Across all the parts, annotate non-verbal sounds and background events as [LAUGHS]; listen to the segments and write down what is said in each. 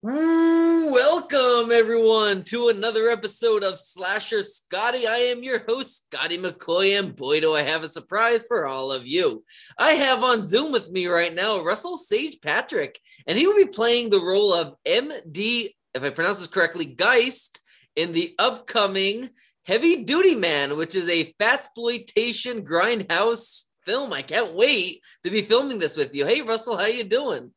Welcome everyone to another episode of Slasher Scotty. I am your host, Scotty McCoy, and boy, do I have a surprise for all of you. I have on Zoom with me right now Russell Sage Patrick, and he will be playing the role of MD, if I pronounce this correctly, Geist in the upcoming Heavy Duty Man, which is a fat exploitation grindhouse film. I can't wait to be filming this with you. Hey, Russell, how you doing?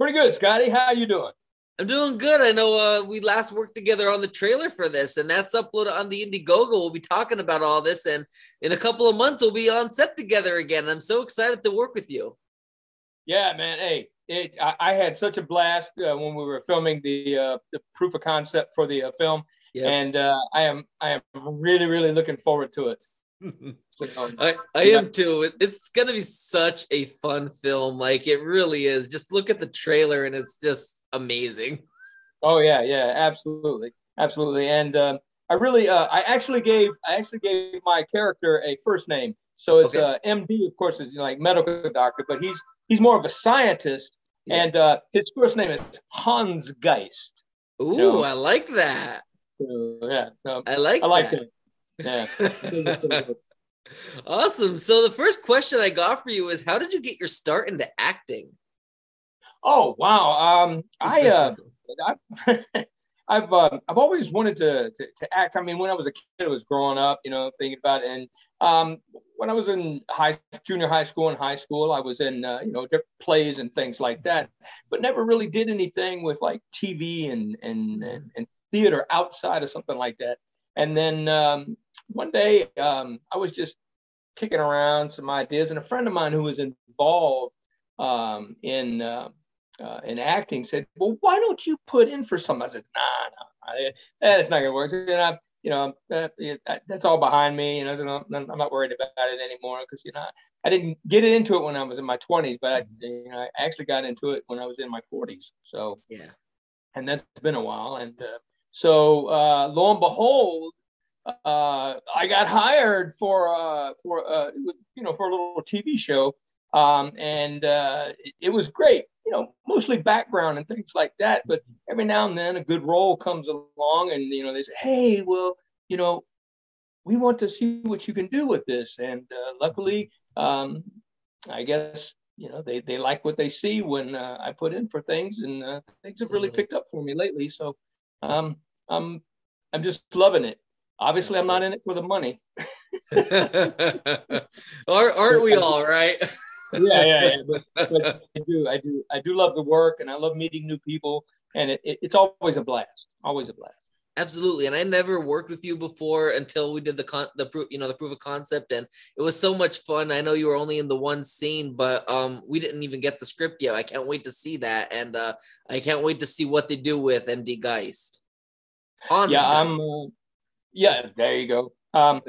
Pretty good, Scotty. How you doing? I'm doing good. I know uh, we last worked together on the trailer for this, and that's uploaded on the Indiegogo. We'll be talking about all this, and in a couple of months, we'll be on set together again. I'm so excited to work with you. Yeah, man. Hey, it, I, I had such a blast uh, when we were filming the uh, the proof of concept for the uh, film, yep. and uh, I am I am really really looking forward to it. [LAUGHS] I, I am too. It's gonna be such a fun film. Like it really is. Just look at the trailer, and it's just amazing. [LAUGHS] Oh yeah, yeah, absolutely, absolutely. And um, I really, uh, I actually gave, I actually gave my character a first name. So it's okay. uh, MD, of course, is you know, like medical doctor, but he's he's more of a scientist, yeah. and uh, his first name is Hans Geist. Ooh, you know? I like that. So, yeah, so I like. I like that. it. Yeah. [LAUGHS] awesome. So the first question I got for you is, how did you get your start into acting? Oh wow! Um, I [LAUGHS] uh, I've [LAUGHS] I've, uh, I've always wanted to, to, to act. I mean, when I was a kid, I was growing up, you know, thinking about it. And um, when I was in high junior high school and high school, I was in uh, you know different plays and things like that, but never really did anything with like TV and and and, and theater outside of something like that. And then um, one day um, I was just kicking around some ideas, and a friend of mine who was involved um, in uh, uh, in acting said, "Well, why don't you put in for something?" I said, "Nah, no, that's not gonna work." And I, you know, uh, that's all behind me. You know, I'm not worried about it anymore because you know I didn't get into it when I was in my 20s, but I, mm-hmm. you know, I actually got into it when I was in my 40s. So yeah, and that's been a while. And uh, so uh, lo and behold, uh, I got hired for uh, for uh, you know for a little TV show, um, and uh, it, it, was great you know, mostly background and things like that. But every now and then a good role comes along and, you know, they say, hey, well, you know, we want to see what you can do with this. And uh, luckily, um, I guess, you know, they, they like what they see when uh, I put in for things and uh, things have really picked up for me lately. So um, I'm, I'm just loving it. Obviously, I'm not in it for the money. [LAUGHS] aren't we all right? yeah, yeah, yeah. [LAUGHS] But, but, I do, I do, I do love the work, and I love meeting new people, and it, it, it's always a blast. Always a blast. Absolutely, and I never worked with you before until we did the con the proof, you know, the proof of concept, and it was so much fun. I know you were only in the one scene, but um, we didn't even get the script yet. I can't wait to see that, and uh, I can't wait to see what they do with MD Geist. Hans yeah, I'm. uh, yeah, there you go. Um,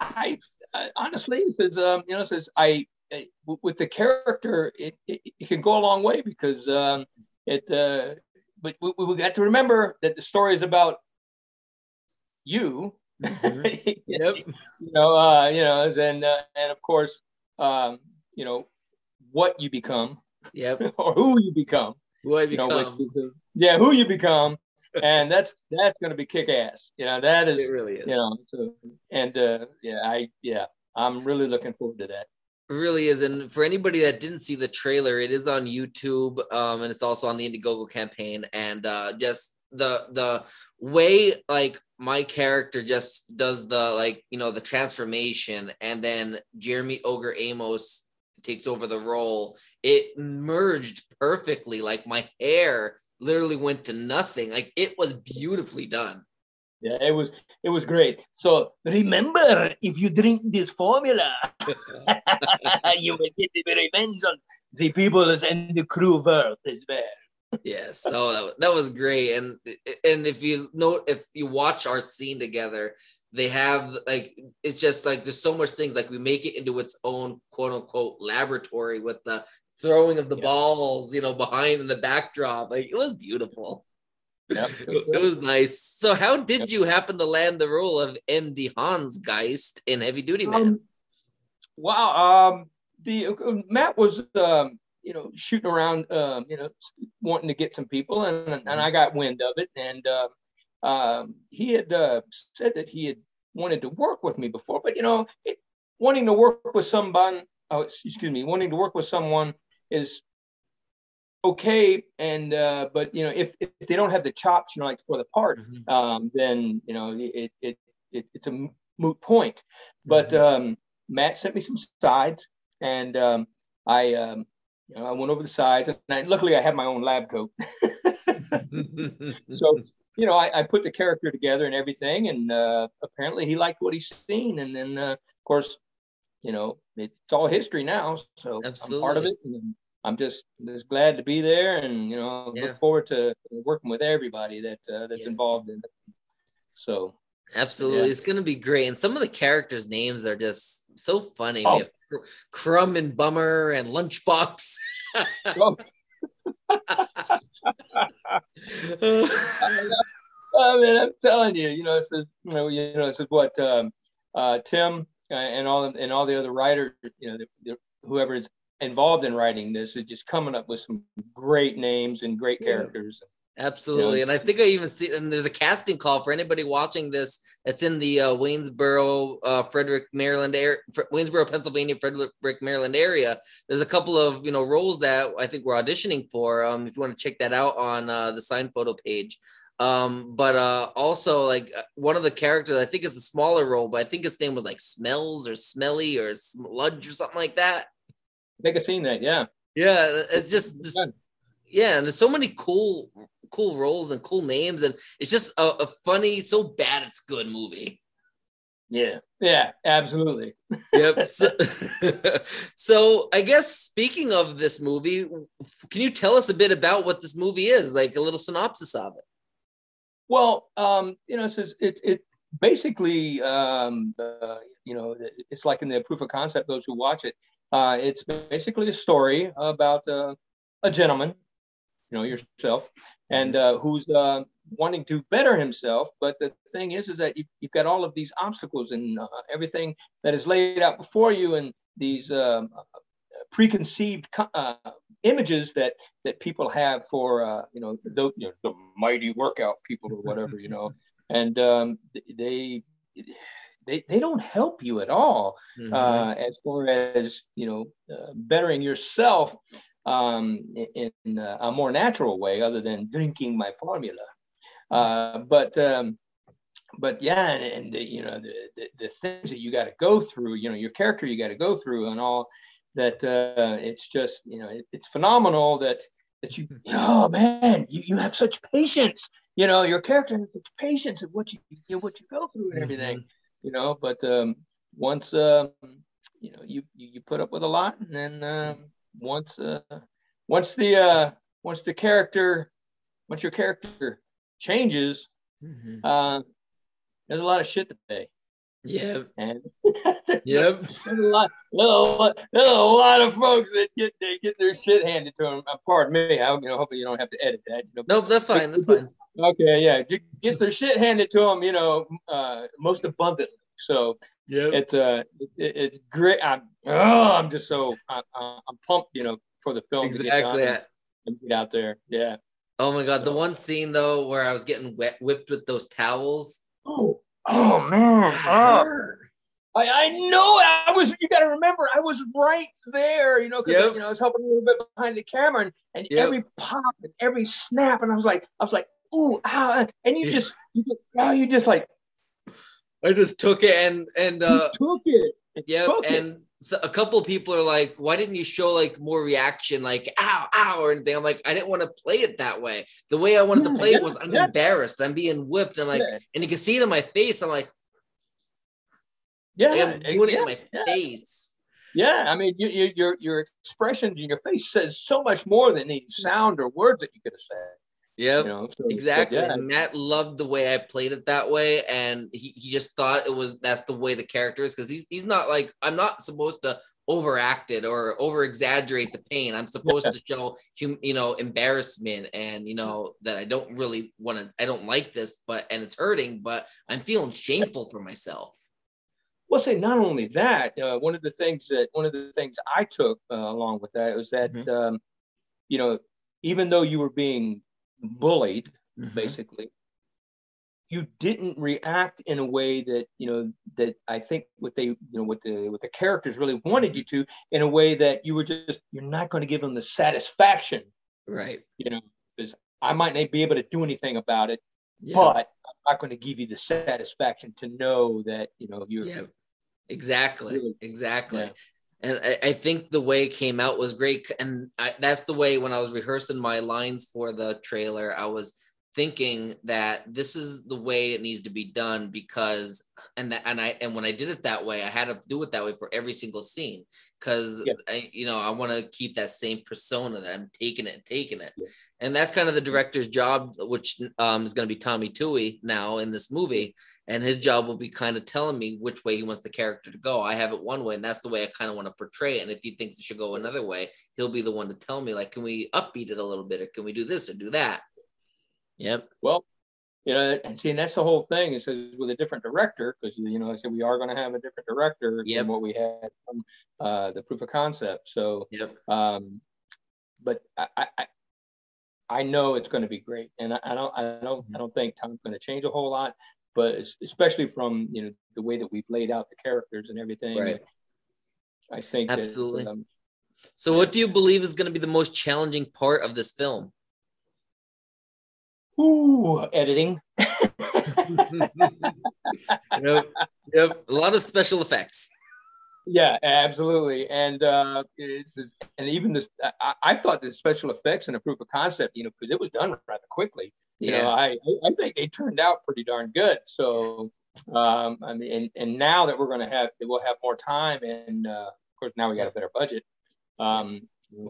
I, I honestly, says, um, you know, says I with the character, it, it, it, can go a long way because um, it. Uh, but we, we got to remember that the story is about you. Mm-hmm. [LAUGHS] yep. you know, uh, you know, and uh, and of course, um, you know, what you become. Yep. [LAUGHS] or who you become. Who I become. You know, yeah, who you become. And that's that's going to be kick ass. You know, that is. It really is. You know, so, and uh, yeah, I yeah, I'm really looking forward to that It really is and for anybody that didn't see the trailer it is on youtube um, and it's also on the indiegogo campaign and uh, just the the way like my character just does the like you know the transformation and then jeremy ogre amos takes over the role it merged perfectly like my hair literally went to nothing like it was beautifully done yeah, it was it was great. So remember, if you drink this formula, [LAUGHS] you will get the revenge on the people and the crew world as well. Yes, so that, that was great, and and if you know if you watch our scene together, they have like it's just like there's so much things like we make it into its own quote unquote laboratory with the throwing of the yeah. balls, you know, behind in the backdrop. Like it was beautiful. Yep. [LAUGHS] it was nice. So, how did yep. you happen to land the role of MD Hans Geist in Heavy Duty Man? Um, wow. Um, the uh, Matt was um, you know, shooting around, um, you know, wanting to get some people, and and I got wind of it, and uh, um, he had uh, said that he had wanted to work with me before, but you know, it, wanting to work with someone, oh, excuse me, wanting to work with someone is okay and uh but you know if, if they don't have the chops you know like for the part mm-hmm. um then you know it, it it it's a moot point but mm-hmm. um matt sent me some sides and um i um you know i went over the sides and I, luckily i had my own lab coat [LAUGHS] so you know I, I put the character together and everything and uh apparently he liked what he's seen and then uh, of course you know it's all history now so Absolutely. i'm part of it and I'm just just glad to be there, and you know, yeah. look forward to working with everybody that uh, that's yeah. involved in it. So, absolutely, yeah. it's gonna be great, and some of the characters' names are just so funny. Oh. Crumb and Bummer and Lunchbox. oh. [LAUGHS] [LAUGHS] I mean, I'm telling you, you know, this is you know, you know, this is what um, uh, Tim uh, and all and all the other writers, you know, the, the, whoever is involved in writing this is just coming up with some great names and great yeah. Absolutely. And I think I even see, and there's a casting call for anybody watching this that's in the uh, Waynesboro, uh, Frederick, Maryland, area, Waynesboro, Pennsylvania, Frederick, Maryland area. There's a couple of, you know, roles that I think we're auditioning for. Um, if you want to check that out on uh, the sign photo page. Um, but uh, also like uh, one of the characters, I think it's a smaller role, but I think his name was like Smells or Smelly or Sludge or something like that. Make a scene that, yeah. Yeah, it's just, just yeah, and there's so many cool, cool roles and cool names, and it's just a, a funny, so bad it's good movie. Yeah, yeah, absolutely. yep. [LAUGHS] So, [LAUGHS] so, I guess speaking of this movie, can you tell us a bit about what this movie is, like a little synopsis of it? Well, um, you know, it it, it basically, um, uh, you know, it's like in the proof of concept. Those who watch it, uh, it's basically a story about uh, a gentleman, you know, yourself, and mm-hmm. uh, who's uh, wanting to better himself. But the thing is, is that you, have got all of these obstacles and uh, everything that is laid out before you, and these um, preconceived uh, images that that people have for uh, you know the, you know the mighty workout people or whatever, you know, [LAUGHS] and um, they they, they don't help you at all mm-hmm. uh, as far as you know uh, bettering yourself um, in, in, a more natural way other than drinking my formula. Uh, but um, but yeah and, and the, you know the, the, the things that you got to go through you know your character you got to go through and all that uh, it's just you know it, it's phenomenal that that you oh man you, you have such patience. You know your character has such patience of what you, you know, what you go through and everything mm-hmm. you know. But um, once um, you know you, you put up with a lot, and then um, once uh, once the uh, once the character once your character changes, mm-hmm. uh, there's a lot of shit to pay. Yeah. And [LAUGHS] yep. [LAUGHS] there's a lot, there's a lot, there's a lot of folks that get they get their shit handed to them. Uh, pardon me. I, you know, hopefully you don't have to edit that. You know, nope, that's fine. That's fine. Okay, yeah, gets their shit handed to them, you know, uh, most abundantly. So yeah, it's uh, it, it's great. I'm oh, I'm just so I, am pumped, you know, for the film exactly. to get, and get out there. Yeah. Oh my god, so. the one scene though where I was getting wet, whipped with those towels. Oh, oh man, oh. I, I know I was. You got to remember, I was right there. You know, because yep. you know I was helping a little bit behind the camera, and, and yep. every pop and every snap, and I was like, I was like, ooh, ah, and you just, you just, oh, you just like, I just took it and and uh, took it. Yeah, and so a couple of people are like, "Why didn't you show like more reaction, like ow, ow, or anything?" I'm like, I didn't want to play it that way. The way I wanted yeah, to play yeah, it was, I'm yeah. embarrassed. I'm being whipped, and like, and you can see it in my face. I'm like, yeah, like I'm doing it in my face. Yeah, I mean, you, you, your your expressions in your face says so much more than any sound or words that you could have said. Yeah, you know, so, exactly. Yeah. Matt loved the way I played it that way, and he, he just thought it was that's the way the character is because he's he's not like I'm not supposed to overact it or over exaggerate the pain. I'm supposed yeah. to show hum, you know embarrassment and you know that I don't really want to. I don't like this, but and it's hurting, but I'm feeling shameful for myself. we'll say not only that. Uh, one of the things that one of the things I took uh, along with that was that mm-hmm. um, you know even though you were being bullied, mm-hmm. basically, you didn't react in a way that you know that I think what they you know what the what the characters really wanted you to in a way that you were just you're not going to give them the satisfaction, right? You know, because I might not be able to do anything about it, yeah. but I'm not going to give you the satisfaction to know that you know you're. Yeah, exactly, really, exactly. Yeah. And I, I, think the way it came out was great, and I, that's the way when I was rehearsing my lines for the trailer, I was thinking that this is the way it needs to be done because and that and I and when I did it that way I had to do it that way for every single scene because yeah. I you know I want to keep that same persona that I'm taking it and taking it. Yeah. and that's kind of the director's job which um, is going to be Tommy Tui now in this movie. And his job will be kind of telling me which way he wants the character to go. I have it one way and that's the way I kind of want to portray it. And if he thinks it should go another way he'll be the one to tell me like can we upbeat it a little bit or can we do this or do that? Yep. Well, you know, and see, and that's the whole thing. It says with a different director, because you know, I said we are going to have a different director yep. than what we had from uh, the proof of concept. So, yep. Um, but I, I, I know it's going to be great, and I, I don't, I don't, mm-hmm. I don't think Tom's going to change a whole lot. But especially from you know the way that we've laid out the characters and everything, right. I think absolutely. That, um, so, what do you believe is going to be the most challenging part of this film? Ooh, editing. [LAUGHS] yep, yep, a lot of special effects. Yeah, absolutely, and uh, and even this, I, I, thought the special effects and a proof of concept, you know, because it was done rather quickly. You yeah. know, I I think they turned out pretty darn good. So, um, I mean, and, and now that we're going to have, we'll have more time, and uh, of course now we got a better budget um,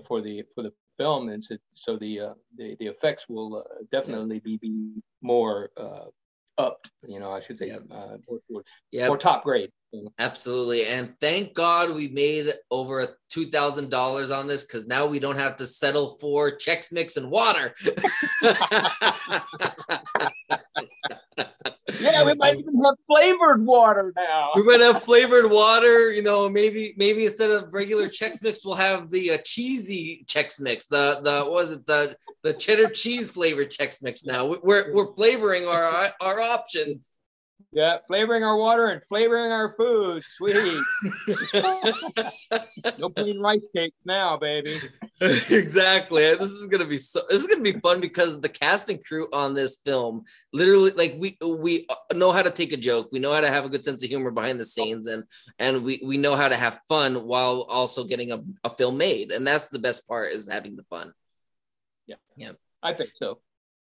for the for the film, and so, so the, uh, the the effects will uh, definitely be be more uh, upped. You know, I should say, yep. uh, more, more, yep. more top grade. Absolutely, and thank God we made over two thousand dollars on this because now we don't have to settle for Chex, Mix and water. [LAUGHS] [LAUGHS] yeah, we might even have flavored water now. We might have flavored water. You know, maybe maybe instead of regular Chex Mix, we'll have the uh, cheesy Chex Mix. The the what was it the the cheddar cheese flavored Chex Mix? Now we're we're flavoring our our options. Yeah, flavoring our water and flavoring our food. Sweet. [LAUGHS] no plain rice cakes now, baby. [LAUGHS] exactly. This is gonna be so. This is gonna be fun because the cast and crew on this film, literally, like we we know how to take a joke. We know how to have a good sense of humor behind the scenes, and and we we know how to have fun while also getting a, a film made. And that's the best part is having the fun. Yeah, yeah, I think so.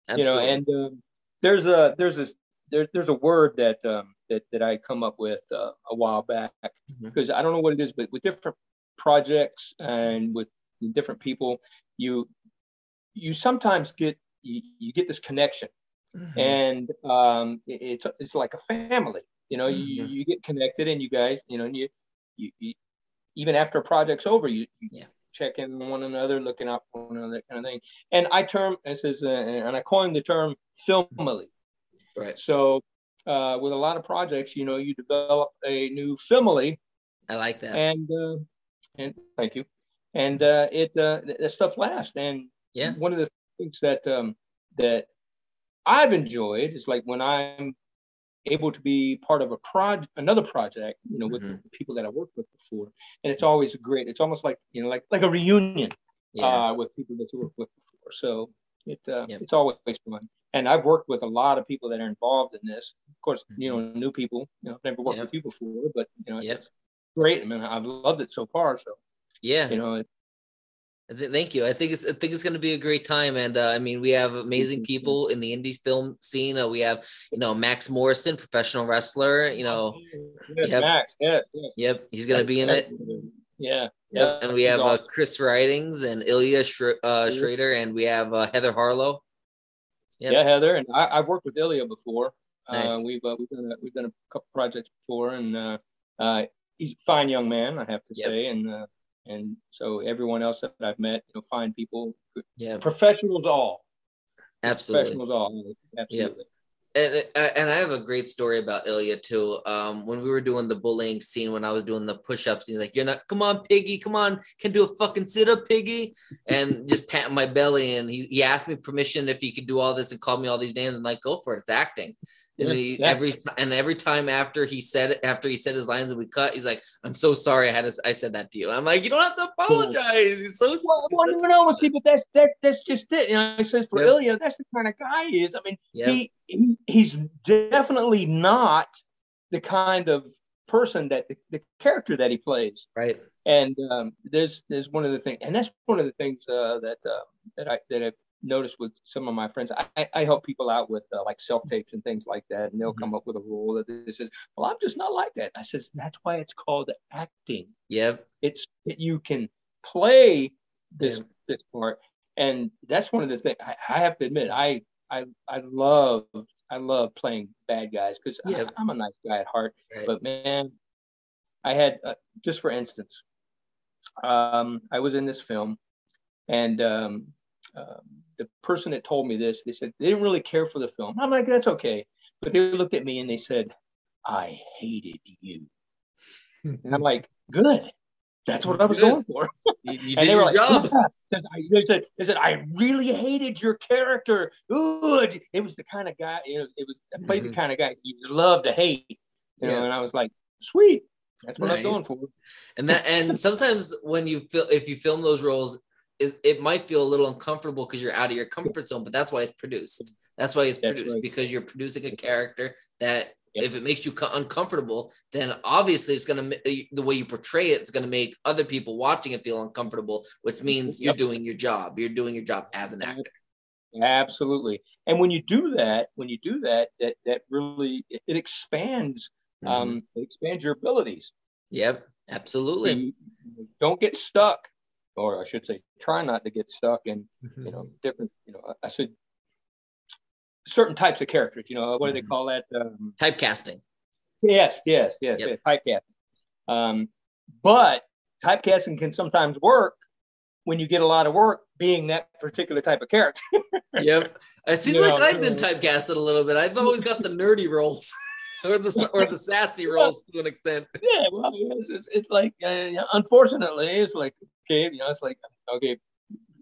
Absolutely. You know, and um, there's a there's this there, there's a word that um, that that I come up with uh, a while back because mm-hmm. I don't know what it is, but with different projects and with different people, you you sometimes get you, you get this connection, mm-hmm. and um, it, it's it's like a family. You know, mm-hmm. you you get connected, and you guys, you know, and you, you, you even after a project's over, you, you yeah. check in on one another, looking out for one another, kind of thing. And I term this is, uh, and I coined the term family. Right. So uh, with a lot of projects, you know, you develop a new family. I like that. And uh, and thank you. And uh, it uh, that stuff lasts. And yeah, one of the things that um, that I've enjoyed is like when I'm able to be part of a project, another project, you know, with mm-hmm. people that I worked with before, and it's always great. It's almost like you know, like like a reunion yeah. uh, with people that you worked with before. So it uh, yep. it's always fun and I've worked with a lot of people that are involved in this. Of course, you know, mm-hmm. new people. You know, never worked yep. with you before, but you know, yep. it's great. I mean, I've loved it so far. So yeah, you know. It, Thank you. I think it's I think it's going to be a great time, and uh, I mean we have amazing people in the indies film scene. Uh, we have you know Max Morrison, professional wrestler. You know, yes, yep. Max. Yeah, Yep, he's going to be in it. Yeah. Yep. And we have uh, Chris Ridings and Ilya uh, Schrader, and we have uh, Heather Harlow. Yep. Yeah, Heather, and I, have worked with Ilya before. Uh, nice. Uh, we've uh, we've done a, we've done a couple projects before, and uh, uh, he's a fine young man, I have to yep. say, and uh, and so everyone else that I've met, you know, fine people, yeah, professionals all, absolutely, professionals all, absolutely. Yep. And, uh, and I have a great story about Ilya too. Um, when we were doing the bullying scene, when I was doing the push-ups, he's like, "You're not, come on, Piggy, come on, can do a fucking sit-up, Piggy," and just pat my belly. And he, he asked me permission if he could do all this and call me all these names. I'm like, "Go for it, it's acting." And he, yeah. every and every time after he said after he said his lines and we cut, he's like, "I'm so sorry, I had to, I said that to you." I'm like, "You don't have to apologize." He's so. Well, well no, no, see, but that's that, that's just it. You know, says for yep. Ilya, that's the kind of guy he is. I mean, he, he he's definitely not the kind of person that the, the character that he plays. Right. And um, there's there's one of the things, and that's one of the things uh, that uh, that I that I've noticed with some of my friends, I, I help people out with uh, like self tapes and things like that, and they'll mm-hmm. come up with a rule that this is. Well, I'm just not like that. I says that's why it's called acting. Yep. It's that you can play this yeah. this part, and that's one of the things I, I, have to admit. I I I love I love playing bad guys because. I'm a nice guy at heart, right. but man, I had uh, just for instance, um, I was in this film, and um, um, the person that told me this, they said they didn't really care for the film. I'm like, that's okay. But they looked at me and they said, I hated you. and I'm like, good. That's what I was going for. You, [LAUGHS] you did your like, job. Yeah. They, said, they said, I really hated your character. Good. It was the kind of guy, you know, it was I played mm-hmm. the kind of guy you love to hate. You yeah. know, and I was like, sweet. That's what nice. I'm going for. And that and sometimes when you feel if you film those roles, it, it might feel a little uncomfortable because you're out of your comfort zone, but that's why it's produced. That's why it's that's produced right. because you're producing a character that if it makes you uncomfortable, then obviously it's going to, the way you portray it, it's going to make other people watching it feel uncomfortable, which means you're doing your job. You're doing your job as an actor. Absolutely. And when you do that, when you do that, that, that really, it, it expands, mm-hmm. um, it expands your abilities. Yep. Absolutely. You don't get stuck or I should say, try not to get stuck in, mm-hmm. you know, different, you know, I said certain types of characters. You know, what do they mm-hmm. call that? Um, typecasting. Yes, yes, yes, yep. yes typecasting. Um, but typecasting can sometimes work when you get a lot of work being that particular type of character. yep. It [LAUGHS] seems you like know, I've been typecasted a little bit. I've always got the nerdy roles. [LAUGHS] [LAUGHS] or the or the sassy roles to an extent. [LAUGHS] Yeah, well, it's, it's, it's like uh, unfortunately, it's like okay, you know, it's like okay,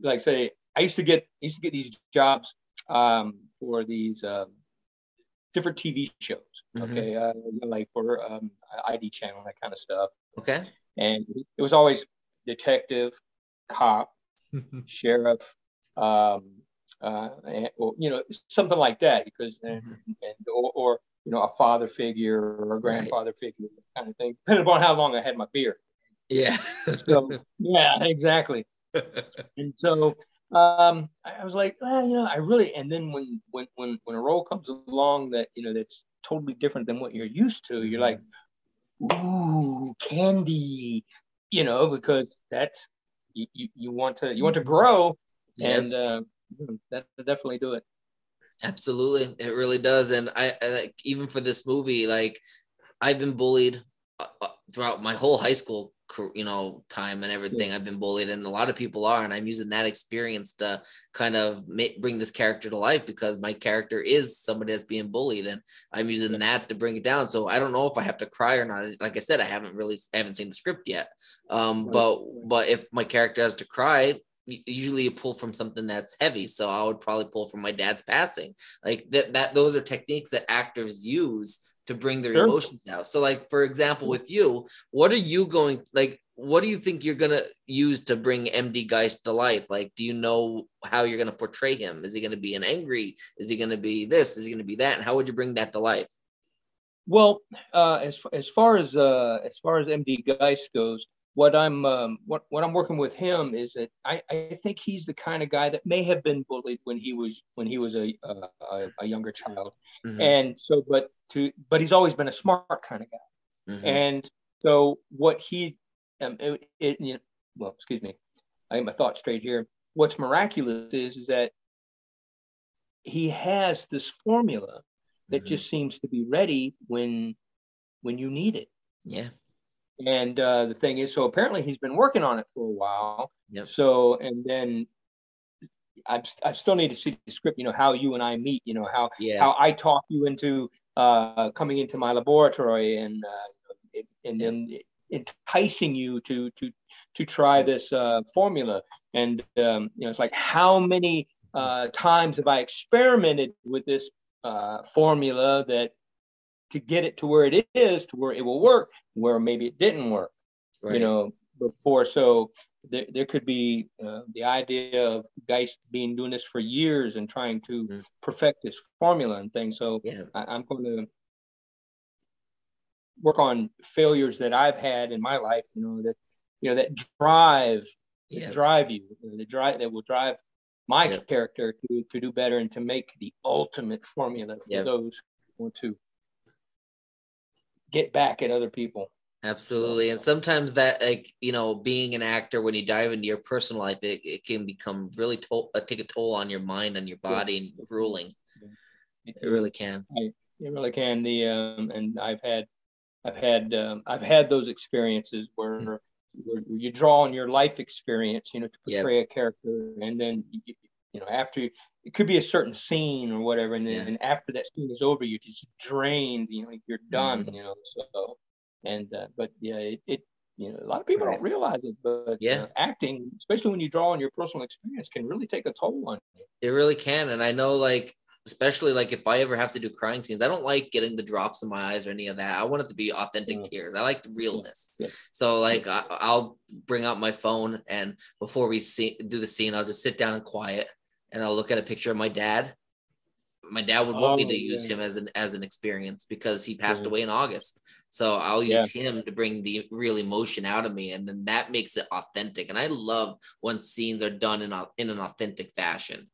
like say I used to get I used to get these jobs um, for these um, different TV shows. Mm-hmm. Okay, uh, like for um, ID channel that kind of stuff. Okay, and it was always detective, cop, [LAUGHS] sheriff, um, uh, and, or, you know, something like that. Because and, mm-hmm. and or, or, you know, a father figure or a grandfather right. figure kind of thing, depending upon how long I had my beard. Yeah. so yeah, exactly. [LAUGHS] and so um, I was like, well, you know, I really. And then when when when when a role comes along that you know that's totally different than what you're used to, you're like, ooh, candy, you know, because that's you, you, you want to you want to grow, and uh, that definitely do it. Absolutely, it really does. And I, I like even for this movie, like I've been bullied uh, uh throughout my whole high school you know time and everything i've been bullied and a lot of people are and i'm using that experience to kind of make, bring this character to life because my character is somebody that's being bullied and i'm using that to bring it down. So i don't know if i have to cry or not. Like i said i haven't really I haven't seen the script yet. Um but but if my character has to cry usually you pull from something that's heavy so i would probably pull from my dad's passing like that that those are techniques that actors use to bring their sure. emotions out. So, like for example, with you, what are you going like? What do you think you're gonna use to bring MD Geist to life? Like, do you know how you're gonna portray him? Is he gonna be an angry? Is he gonna be this? Is he gonna be that? And how would you bring that to life? Well, uh, as as far as uh, as far as MD Geist goes, what I'm um, what what I'm working with him is that I, I think he's the kind of guy that may have been bullied when he was when he was a a, a younger child, mm-hmm. and so but to but he's always been a smart kind of guy, mm-hmm. and so what he um, it, it you know, well excuse me, I get my thoughts straight here. What's miraculous is is that he has this formula that mm-hmm. just seems to be ready when when you need it. Yeah. And uh, the thing is, so apparently he's been working on it for a while. Yep. So, and then I, I still need to see the script. You know how you and I meet. You know how Yeah. how I talk you into uh, coming into my laboratory and uh, and then enticing you to to to try this uh, formula. And um, you know, it's like how many uh, times have I experimented with this uh, formula that to get it to where it is, to where it will work, where maybe it didn't work right. you know, before. So there, there could be uh, the idea of guys being doing this for years and trying to Mhm. perfect this formula and things. So Yeah. I, I'm going to work on failures that I've had in my life, you know, that, you know, that drive, that drive you, the drive that will drive my Yeah. character to, to do better and to make the ultimate formula for Yeah. those who want to get back at other people. Absolutely. And sometimes that like, you know, being an actor, when you dive into your personal life, it, it can become really toll, uh, take a toll on your mind, on your body and grueling. It really can. You really can. The um, and I've had, I've had, um, I've had those experiences where, Hmm. where you draw on your life experience, you know, to portray a character, and then you, you know after you, it could be a certain scene or whatever, and then Yeah. and after that scene is over, you're just drained. You know, you're done. Mm-hmm. You know, so and uh, but yeah, it, it you know a lot of people Right. don't realize it, but Yeah. uh, acting, especially when you draw on your personal experience, can really take a toll on you. It really can. And I know like especially like if I ever have to do crying scenes, I don't like getting the drops in my eyes or any of that. I want it to be authentic Yeah. tears. I like the realness. Yeah. So like I, I'll bring out my phone and before we see do the scene, I'll just sit down and quiet and I'll look at a picture of my dad. My dad would want me Oh, to use yeah. him as an as an experience because he passed Yeah. away in August. So I'll Yeah. use him to bring the real emotion out of me, and then that makes it authentic. And I love when scenes are done in a, in an authentic fashion.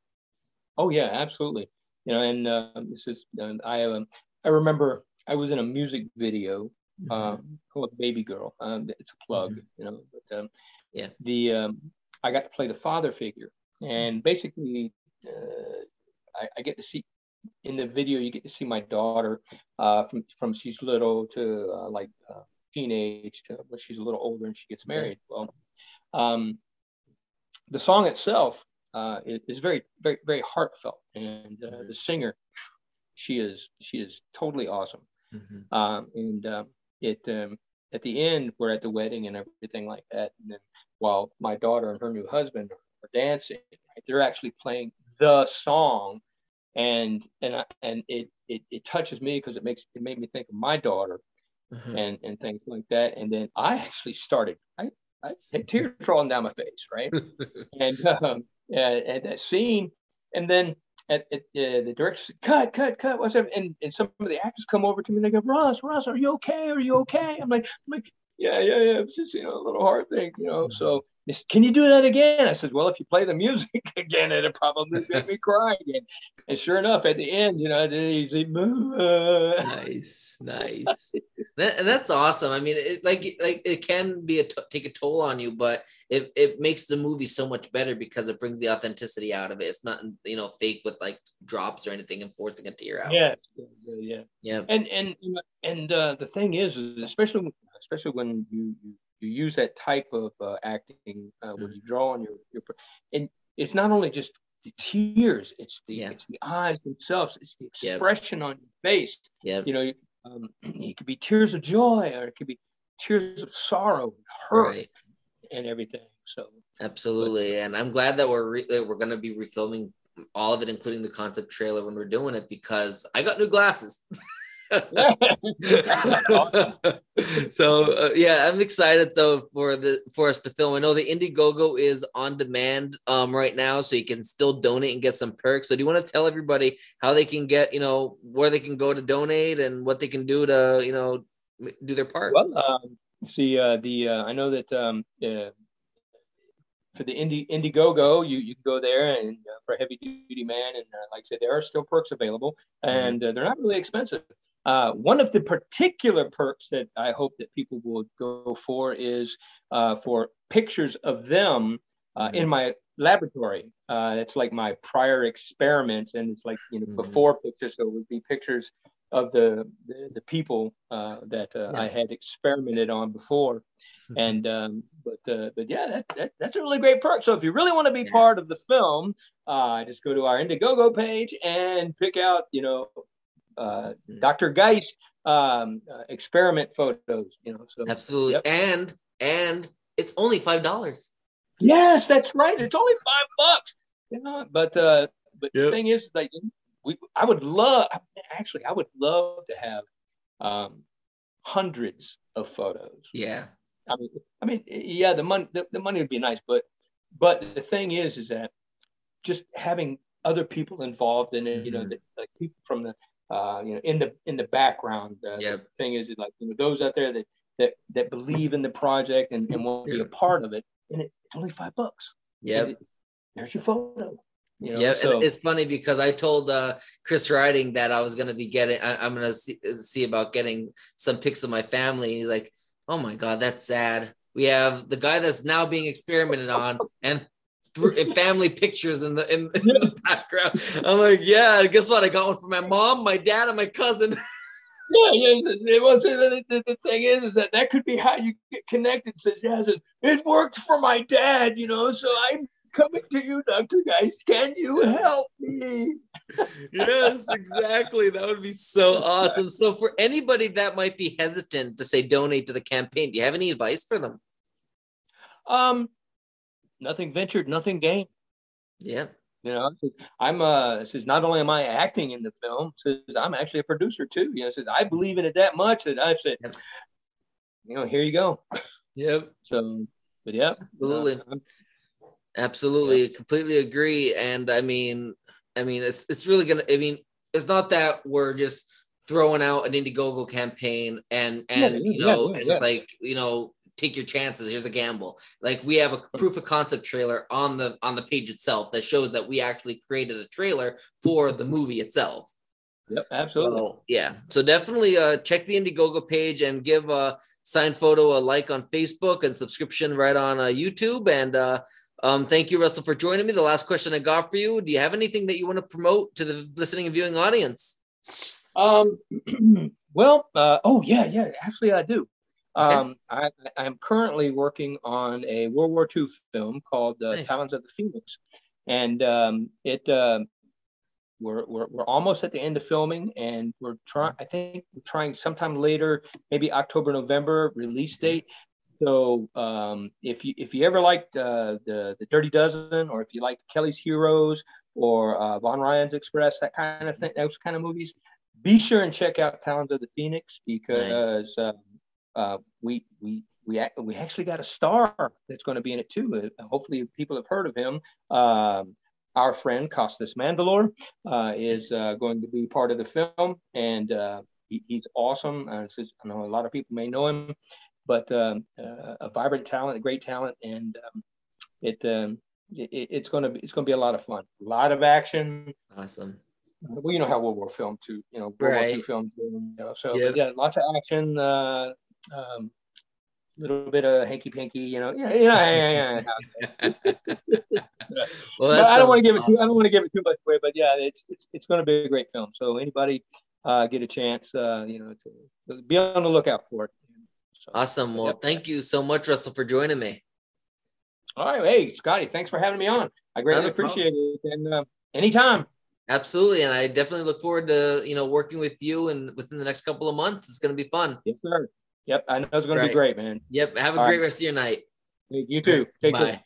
Oh yeah, absolutely. You know, and uh, this is um, I um, I remember I was in a music video Mm-hmm. um, called Baby Girl. Um, it's a plug, you know. But um, Yeah. the um, I got to play the father figure, and basically, uh, I, I get to see in the video. You get to see my daughter uh, from from she's little to uh, like uh, teenage to when she's a little older and she gets married. Well, um, the song itself uh, is, is very very very heartfelt, and uh, Mhm. the singer, she is she is totally awesome. Mhm. Um, and um, it um, at the end we're at the wedding and everything like that. And then while my daughter and her new husband dancing, right, they're actually playing the song, and and I, and it, it it touches me because it makes it made me think of my daughter Mhm. and and things like that. And then I actually started I I had tears rolling down my face, right? [LAUGHS] and um, at, at that scene, and then at, at uh, the director said, "Cut, cut, cut." What's up? And and some of the actors come over to me and they go, "Russ, Russ, are you okay? Are you okay?" I'm like, I'm like, yeah, yeah, yeah. It's just you know a little hard thing, you know. So they said, can you do that again? I said, well, if you play the music [LAUGHS] again, it'll probably make me [LAUGHS] cry again. And sure enough, at the end, you know, say, "Uh," nice, [LAUGHS] nice. That, that's awesome. I mean, it, like like it can be a t- take a toll on you, but it, it makes the movie so much better because it brings the authenticity out of it. It's not you know fake with like drops or anything and forcing a tear out. yeah, yeah, yeah. yeah, and and and uh, the thing is, is especially when- especially when you you, you use that type of uh, acting uh, when Mhm. you draw on your your and it's not only just the tears it's the Yeah. it's the eyes themselves it's the Yep. expression on your face yeah, you know um, [CLEARS THROAT] it could be tears of joy or it could be tears of sorrow and hurt right. and everything so Absolutely, and I'm glad that we're re- that we're gonna be refilming all of it, including the concept trailer when we're doing it, because I got new glasses. [LAUGHS] [LAUGHS] so uh, yeah, I'm excited though for the for us to film. I know the Indiegogo is on demand um right now, so you can still donate and get some perks. So do you want to tell everybody how they can get you know where they can go to donate and what they can do to you know do their part? Well, um, see, uh, the uh, I know that um, uh, for the Indie Indiegogo, you you can go there and uh, for heavy duty man, and uh, like I said, there are still perks available, and uh, they're not really expensive. Uh, one of the particular perks that I hope that people will go for is uh, for pictures of them uh, in my laboratory. Uh, it's like my prior experiments, and it's like you know Mhm. before pictures, so it would be pictures of the the, the people uh, that uh, yeah. I had experimented on before, [LAUGHS] and um, but uh, but yeah, that, that, that's a really great perk. So if you really want to be yeah. part of the film, uh, just go to our Indiegogo page and pick out you know uh, mm-hmm. Dr. Geist um, uh, experiment photos. You know, so absolutely, yep. and and it's only five dollars. Yes, that's right. It's only five bucks. You know, but uh, but yep. the thing is, like, we I would love actually I would love to have um, hundreds of photos. Yeah. I mean, I mean, yeah, the money the, the money would be nice, but but the thing is, is that just having other people involved in it, mm-hmm. you know, mm-hmm. the, like people from the uh, you know, in the in the background. Uh, yep. The thing is, like you know, those out there that that that believe in the project and, and want to be a part of it, and it, it's only five bucks. Yeah. There's your photo. You know, yeah, so. it's funny because I told uh, Chris Riding that I was gonna be getting. I, am gonna see, see about getting some pics of my family. he's like, "Oh my god, that's sad." We have the guy that's now being experimented on, and family pictures in the in, in [LAUGHS] the background. I'm like, "Yeah, guess what? I got one for my mom, my dad, and my cousin." [LAUGHS] yeah, yeah. Well, the, the, the, thing is, is that that could be how you get connected. Says, yeah, says, it worked for my dad, you know, so I'm coming to you, Dr. Geist. Can you help me? [LAUGHS] yes, exactly. That would be so awesome. So, for anybody that might be hesitant to say donate to the campaign, do you have any advice for them? Um, nothing ventured, nothing gained. Yeah. You know, I'm uh says not only am I acting in the film, says I'm actually a producer too. You know, says I believe in it that much that I said, yep. you know, here you go. Yep. So, but yeah, absolutely. Uh, Absolutely, yeah. completely agree. And I mean, I mean, it's it's really gonna. I mean, it's not that we're just throwing out an Indiegogo campaign and and yeah, you know, yeah, and it's like you know, take your chances. Here's a gamble. Like we have a proof of concept trailer on the on the page itself that shows that we actually created a trailer for the movie itself. Yep, absolutely. So, yeah. So definitely uh, check the Indiegogo page and give a signed photo a like on Facebook and subscription right on uh, YouTube. And uh, um, thank you, Russell, for joining me. The last question I got for you: Do you have anything that you want to promote to the listening and viewing audience? Um, [CLEARS THROAT] well, uh, oh yeah, yeah. Actually, I do. Okay. Um, I, am currently working on a World War II film called uh, nice. Talons of the Phoenix, and um, it uh, we're, we're we're almost at the end of filming, and we're trying. I think we're trying sometime later, maybe October, November release date. So um, if you if you ever liked uh, the the Dirty Dozen, or if you liked Kelly's Heroes or uh, Von Ryan's Express, that kind of thing, those kind of movies, be sure and check out Talons of the Phoenix because nice. Uh, uh, we we we we actually got a star that's going to be in it too. Uh, hopefully, people have heard of him. Um, our friend Costas Mandylor uh, is uh, going to be part of the film, and uh, he, he's awesome. Uh, I know a lot of people may know him but um, uh, a vibrant talent, a great talent, and um, it, um, it, it's going to be it's going to be a lot of fun, a lot of action. Awesome. Well, you know how World War film too, you know, World right. War II film, you know, so yep. yeah, lots of action. Uh, um, little bit of hanky panky, you know, yeah, yeah, yeah. yeah. [LAUGHS] well, I don't want to give it. Too, I don't want to give it too much away, but yeah, it's it's, it's going to be a great film. So anybody uh, get a chance, uh, you know, to be on the lookout for it. So, awesome. Well, yep. thank you so much, Russell, for joining me. All right. Hey, Scotty, thanks for having me on. I greatly appreciate it. And uh, anytime. Absolutely. And I definitely look forward to, you know, working with you and within the next couple of months. It's going to be fun. Yes, sir. Yep. I know it's going to be great, man. Yep. Have a All great right. rest of your night. You too. Take Bye. Care.